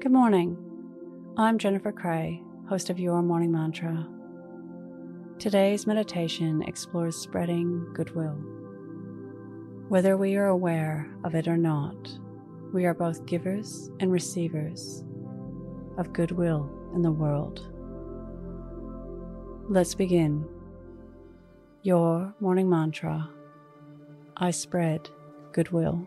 Good morning. I'm Jennifer Cray, host of Your Morning Mantra. Today's meditation explores spreading goodwill. Whether we are aware of it or not, we are both givers and receivers of goodwill in the world. Let's begin. Your morning mantra I spread goodwill.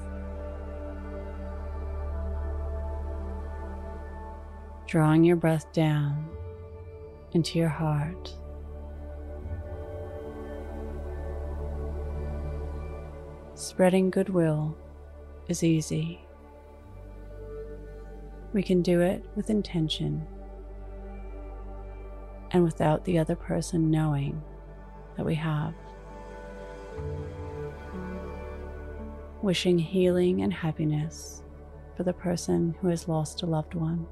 Drawing your breath down into your heart. Spreading goodwill is easy. We can do it with intention and without the other person knowing that we have. Wishing healing and happiness for the person who has lost a loved one.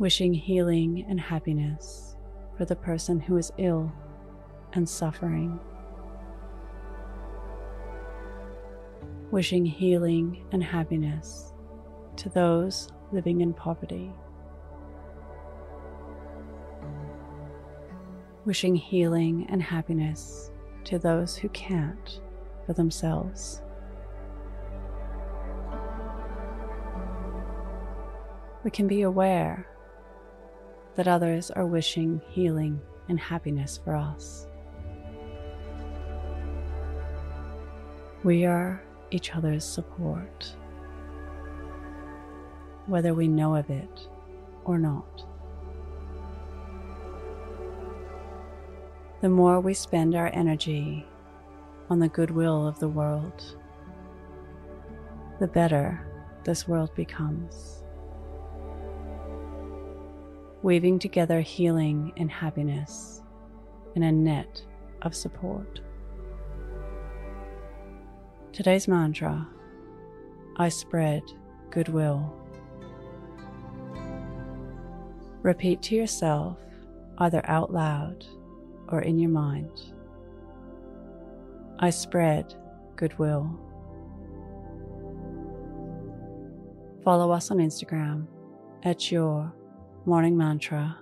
Wishing healing and happiness for the person who is ill and suffering. Wishing healing and happiness to those living in poverty. Wishing healing and happiness to those who can't for themselves. We can be aware that others are wishing healing and happiness for us. We are each other's support whether we know of it or not. The more we spend our energy on the goodwill of the world, the better this world becomes. Weaving together healing and happiness in a net of support. Today's mantra I spread goodwill. Repeat to yourself, either out loud or in your mind. I spread goodwill. Follow us on Instagram at your morning mantra